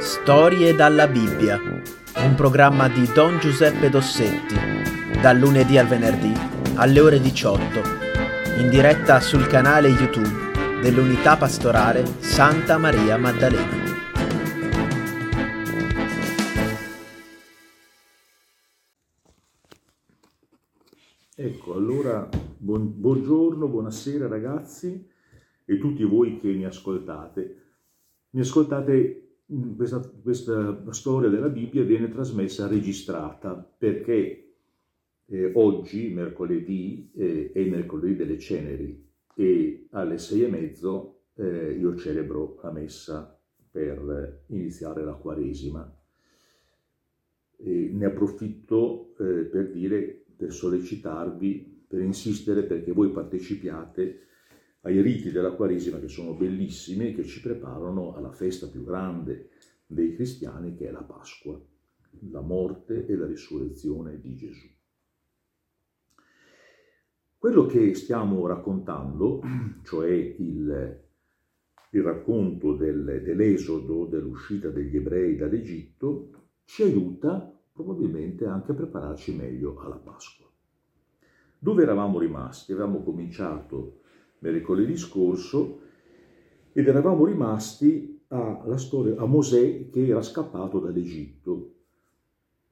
Storie dalla Bibbia, un programma di Don Giuseppe Dossetti, dal lunedì al venerdì alle ore 18, in diretta sul canale YouTube dell'Unità Pastorale Santa Maria Maddalena. Ecco, allora buon- buongiorno, buonasera ragazzi e tutti voi che mi ascoltate. Mi ascoltate, questa, questa storia della Bibbia viene trasmessa registrata perché eh, oggi, mercoledì, eh, è mercoledì delle ceneri e alle sei e mezzo eh, io celebro la messa per iniziare la Quaresima. E ne approfitto eh, per dire per sollecitarvi, per insistere perché voi partecipiate ai riti della Quaresima che sono bellissimi e che ci preparano alla festa più grande dei cristiani che è la Pasqua, la morte e la risurrezione di Gesù. Quello che stiamo raccontando, cioè il, il racconto del, dell'esodo, dell'uscita degli ebrei dall'Egitto, ci aiuta probabilmente anche a prepararci meglio alla Pasqua. Dove eravamo rimasti? Avevamo cominciato mercoledì scorso ed eravamo rimasti alla storia, a Mosè che era scappato dall'Egitto.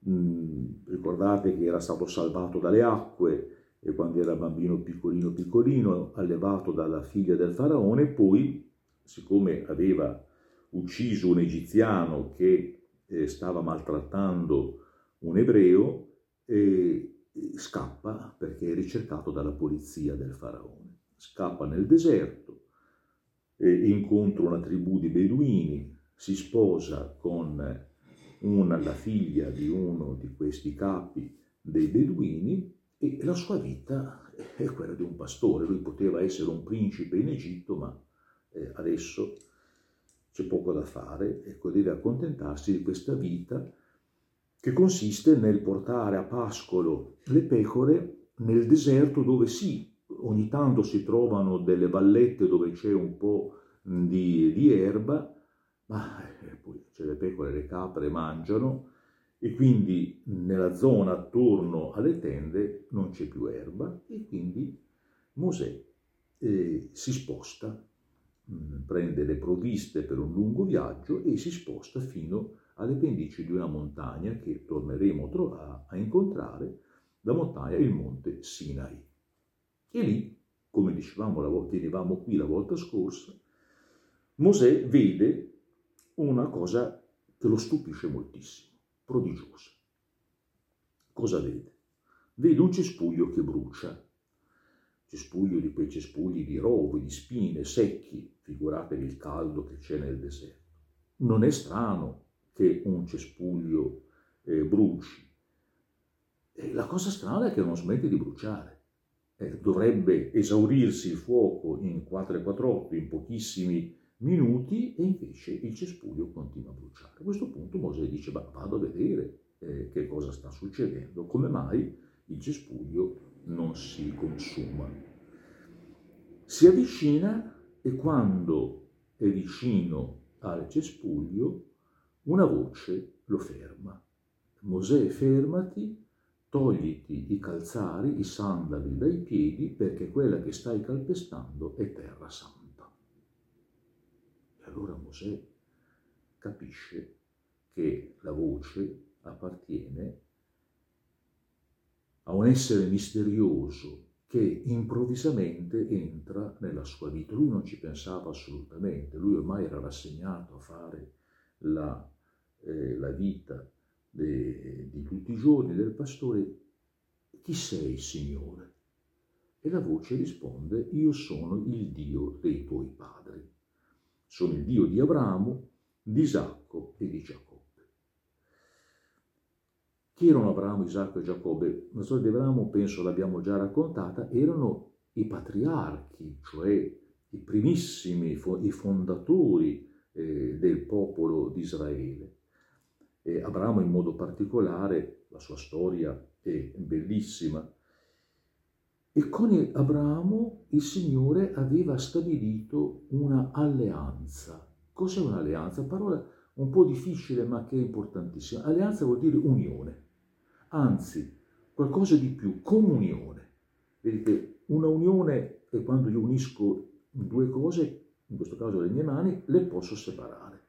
Mm, ricordate che era stato salvato dalle acque e quando era bambino piccolino piccolino, allevato dalla figlia del faraone, poi, siccome aveva ucciso un egiziano che eh, stava maltrattando un ebreo e scappa perché è ricercato dalla polizia del faraone. Scappa nel deserto, incontra una tribù di beduini, si sposa con una, la figlia di uno di questi capi dei beduini e la sua vita è quella di un pastore. Lui poteva essere un principe in Egitto, ma eh, adesso c'è poco da fare, ecco, deve accontentarsi di questa vita che consiste nel portare a pascolo le pecore nel deserto dove sì, ogni tanto si trovano delle vallette dove c'è un po' di, di erba, ma eh, poi c'è le pecore, le capre mangiano e quindi nella zona attorno alle tende non c'è più erba e quindi Mosè eh, si sposta, prende le provviste per un lungo viaggio e si sposta fino alle pendici di una montagna che torneremo a, a incontrare, la montagna il monte Sinai. E lì, come dicevamo la volta, vedevamo qui la volta scorsa, Mosè vede una cosa che lo stupisce moltissimo, prodigiosa. Cosa vede? Vede un cespuglio che brucia, cespuglio di quei cespugli di rovi, di spine, secchi, figuratevi il caldo che c'è nel deserto. Non è strano che un cespuglio eh, bruci. E la cosa strana è che non smette di bruciare. Eh, dovrebbe esaurirsi il fuoco in 448 in pochissimi minuti e invece il cespuglio continua a bruciare. A questo punto Mosè dice, ma vado a vedere eh, che cosa sta succedendo, come mai il cespuglio non si consuma. Si avvicina e quando è vicino al cespuglio una voce lo ferma. Mosè, fermati, togliti i calzari, i sandali dai piedi, perché quella che stai calpestando è terra santa. E allora Mosè capisce che la voce appartiene a un essere misterioso che improvvisamente entra nella sua vita. Lui non ci pensava assolutamente, lui ormai era rassegnato a fare la eh, la vita de, di tutti i giorni del pastore, chi sei Signore? E la voce risponde, io sono il Dio dei tuoi padri. Sono il Dio di Abramo, di Isacco e di Giacobbe. Chi erano Abramo, Isacco e Giacobbe? La storia di Abramo, penso l'abbiamo già raccontata, erano i patriarchi, cioè i primissimi, i fondatori eh, del popolo di Israele e Abramo in modo particolare, la sua storia è bellissima. E con Abramo il Signore aveva stabilito una alleanza. Cos'è un'alleanza? Parola, un po' difficile ma che è importantissima. Alleanza vuol dire unione, anzi qualcosa di più, comunione. Vedete, una unione è quando io unisco due cose, in questo caso le mie mani, le posso separare.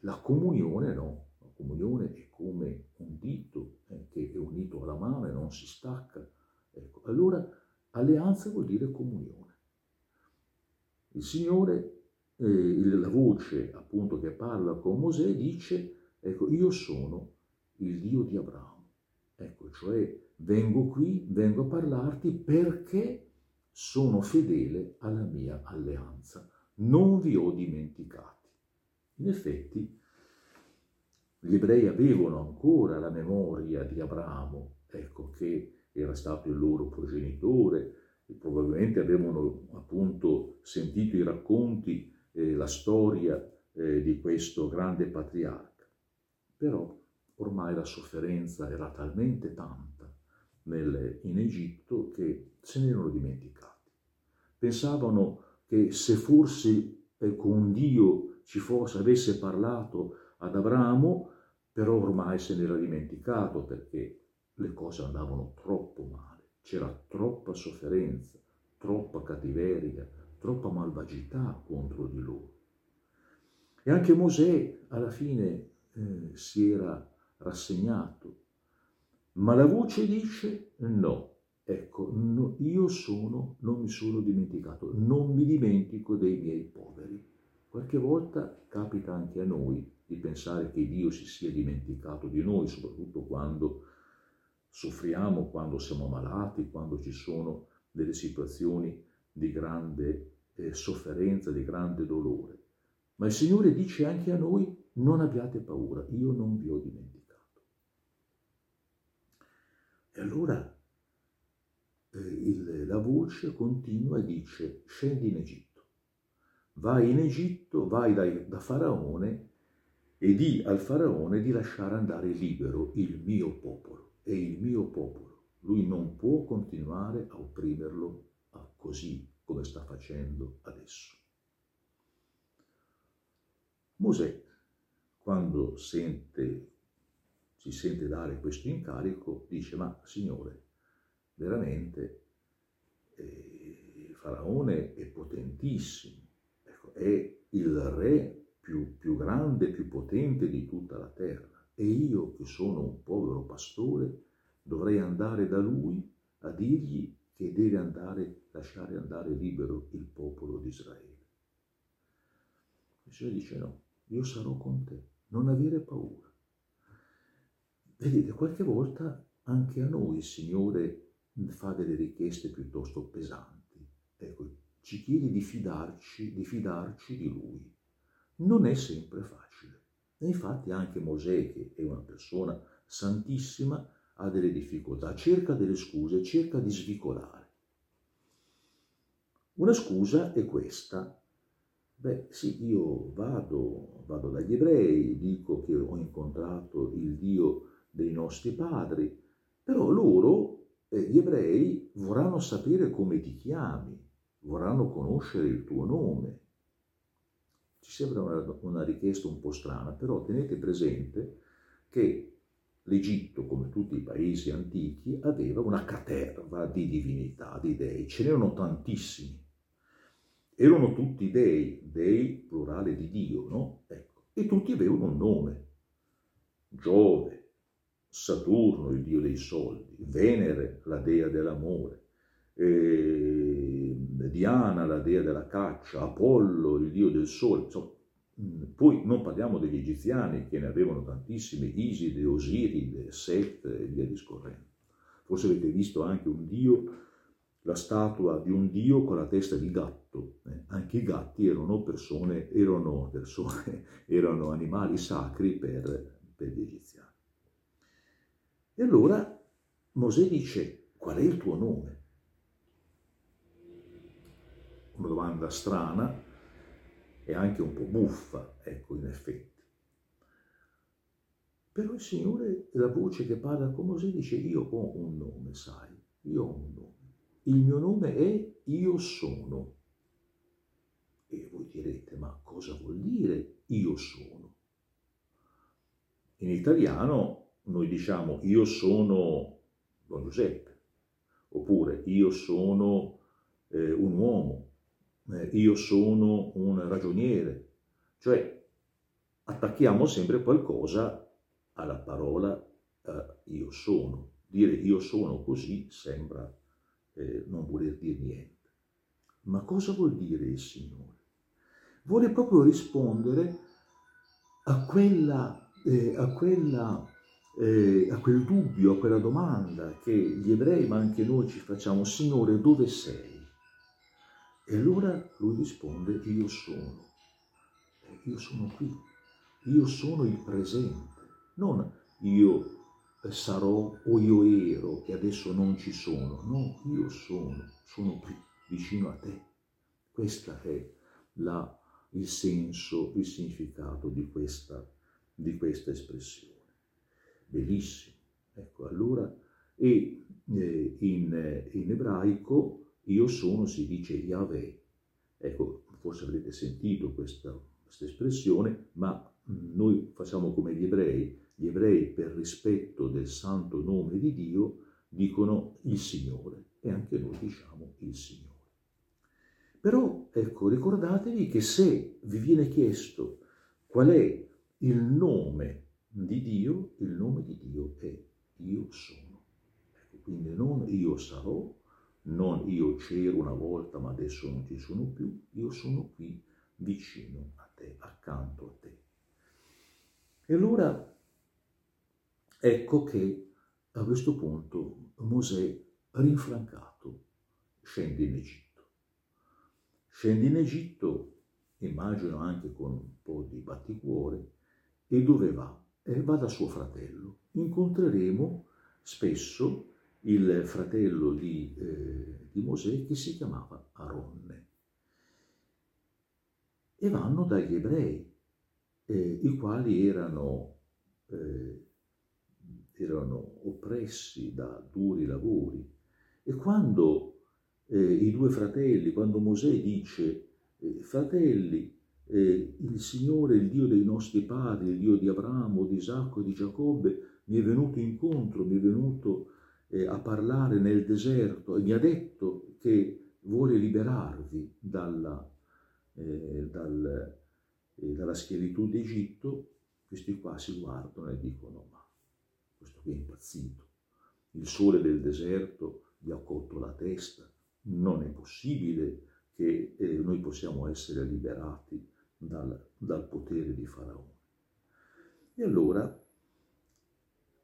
La comunione no, comunione è come un dito eh, che è unito alla mano e non si stacca. Ecco, allora alleanza vuol dire comunione. Il Signore eh, la voce appunto che parla con Mosè dice, ecco, io sono il Dio di Abramo. Ecco, cioè vengo qui, vengo a parlarti perché sono fedele alla mia alleanza. Non vi ho dimenticati. In effetti, gli ebrei avevano ancora la memoria di Abramo, ecco, che era stato il loro progenitore, e probabilmente avevano appunto sentito i racconti eh, la storia eh, di questo grande patriarca. Però ormai la sofferenza era talmente tanta nel, in Egitto che se ne erano dimenticati. Pensavano che se forse eh, con Dio ci fosse, avesse parlato ad Abramo, però ormai se ne era dimenticato perché le cose andavano troppo male, c'era troppa sofferenza, troppa cattiveria, troppa malvagità contro di loro. E anche Mosè alla fine eh, si era rassegnato, ma la voce dice no, ecco, no, io sono, non mi sono dimenticato, non mi dimentico dei miei poveri. Qualche volta capita anche a noi di pensare che Dio si sia dimenticato di noi, soprattutto quando soffriamo, quando siamo malati, quando ci sono delle situazioni di grande eh, sofferenza, di grande dolore. Ma il Signore dice anche a noi, non abbiate paura, io non vi ho dimenticato. E allora eh, il, la voce continua e dice, scendi in Egitto. Vai in Egitto, vai da, da Faraone e di al Faraone di lasciare andare libero il mio popolo. E il mio popolo. Lui non può continuare a opprimerlo così come sta facendo adesso. Mosè, quando sente, si sente dare questo incarico, dice, ma Signore, veramente eh, Faraone è potentissimo, ecco, è il re più, più grande, più potente di tutta la terra. E io, che sono un povero pastore, dovrei andare da lui a dirgli che deve andare, lasciare andare libero il popolo di Israele. Signore dice no, io sarò con te, non avere paura. Vedete, qualche volta anche a noi il Signore fa delle richieste piuttosto pesanti. Ecco, ci chiede di fidarci, di fidarci di Lui. Non è sempre facile. E infatti anche Mosè, che è una persona santissima, ha delle difficoltà, cerca delle scuse, cerca di svicolare. Una scusa è questa. Beh, sì, io vado, vado dagli ebrei, dico che ho incontrato il Dio dei nostri padri, però loro, eh, gli ebrei, vorranno sapere come ti chiami, vorranno conoscere il tuo nome. Ci sembra una, una richiesta un po' strana, però tenete presente che L'Egitto, come tutti i paesi antichi, aveva una caterva di divinità, di dei, ce n'erano tantissimi. Erano tutti dei, dei plurale di Dio, no? Ecco. E tutti avevano un nome. Giove, Saturno, il dio dei soldi, Venere, la dea dell'amore, eh, Diana, la dea della caccia, Apollo, il dio del sole. Insomma, Mm, poi non parliamo degli egiziani che ne avevano tantissime, Iside, Osiride, Set e via discorrendo. Forse avete visto anche un dio, la statua di un dio con la testa di gatto. Eh, anche i gatti erano persone, erano, persone, erano animali sacri per, per gli egiziani. E allora Mosè dice, qual è il tuo nome? Una domanda strana, e anche un po' buffa, ecco, in effetti. Però il Signore, la voce che parla con Mosè, dice io ho un nome, sai, io ho un nome. Il mio nome è io sono. E voi direte, ma cosa vuol dire io sono? In italiano noi diciamo io sono Don Giuseppe, oppure io sono eh, un uomo, eh, io sono un ragioniere, cioè attacchiamo sempre qualcosa alla parola eh, io sono. Dire io sono così sembra eh, non voler dire niente. Ma cosa vuol dire il Signore? Vuole proprio rispondere a quella, eh, a quella eh, a quel dubbio, a quella domanda che gli ebrei, ma anche noi ci facciamo, Signore, dove sei? E allora lui risponde, io sono, io sono qui, io sono il presente, non io sarò o io ero che adesso non ci sono, no, io sono, sono qui, vicino a te. Questo è la, il senso, il significato di questa, di questa espressione. Bellissimo. Ecco, allora, e eh, in, in, ebraico io sono si dice Yahweh. Ecco, forse avrete sentito questa, questa espressione, ma noi facciamo come gli ebrei, gli ebrei per rispetto del santo nome di Dio dicono il Signore e anche noi diciamo il Signore. Però ecco, ricordatevi che se vi viene chiesto qual è il nome di Dio, il nome di Dio è io sono. Ecco, quindi non io sarò, non io c'ero una volta ma adesso non ci sono più, io sono qui vicino a te, accanto a te. E allora Ecco che a questo punto Mosè, rinfrancato, scende in Egitto. Scende in Egitto, immagino anche con un po' di batticuore, e dove va? E va da suo fratello. Incontreremo spesso il fratello di, eh, di Mosè che si chiamava Aronne. E vanno dagli ebrei, eh, i quali erano eh, erano oppressi da duri lavori. E quando eh, i due fratelli, quando Mosè dice, eh, fratelli, eh, il Signore, il Dio dei nostri padri, il Dio di Abramo, di Isacco e di Giacobbe, mi è venuto incontro, mi è venuto eh, a parlare nel deserto e mi ha detto che vuole liberarvi dalla, eh, dal, eh, dalla schiavitù d'Egitto, questi qua si guardano e dicono, ma questo qui è impazzito. Il sole del deserto gli ha cotto la testa. Non è possibile che eh, noi possiamo essere liberati dal, dal potere di Faraone. E allora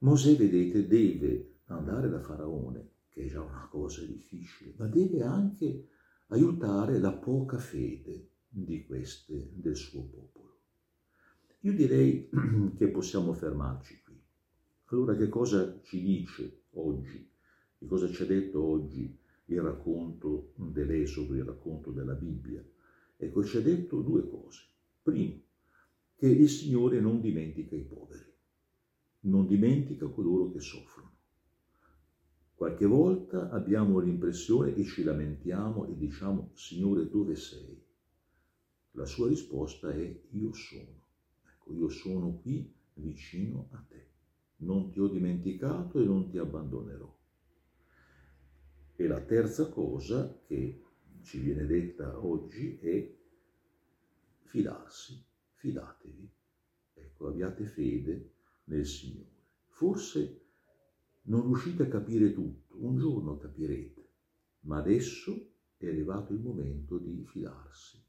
Mosè, vedete, deve andare da Faraone, che è già una cosa difficile, ma deve anche aiutare la poca fede di queste, del suo popolo. Io direi che possiamo fermarci qui. Allora che cosa ci dice oggi? Che cosa ci ha detto oggi il racconto dell'Esodo, il racconto della Bibbia? Ecco, ci ha detto due cose. Primo, che il Signore non dimentica i poveri, non dimentica coloro che soffrono. Qualche volta abbiamo l'impressione e ci lamentiamo e diciamo, Signore, dove sei? La sua risposta è, io sono. Ecco, io sono qui vicino a te non ti ho dimenticato e non ti abbandonerò. E la terza cosa che ci viene detta oggi è fidarsi, fidatevi. Ecco, abbiate fede nel Signore. Forse non riuscite a capire tutto, un giorno capirete, ma adesso è arrivato il momento di fidarsi.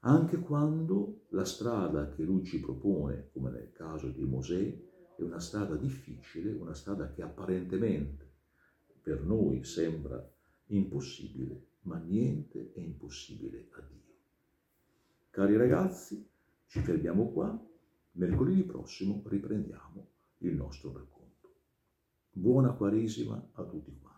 Anche quando la strada che lui ci propone, come nel caso di Mosè, è una strada difficile, una strada che apparentemente per noi sembra impossibile, ma niente è impossibile a Dio. Cari ragazzi, ci fermiamo qua, mercoledì prossimo riprendiamo il nostro racconto. Buona Quaresima a tutti quanti.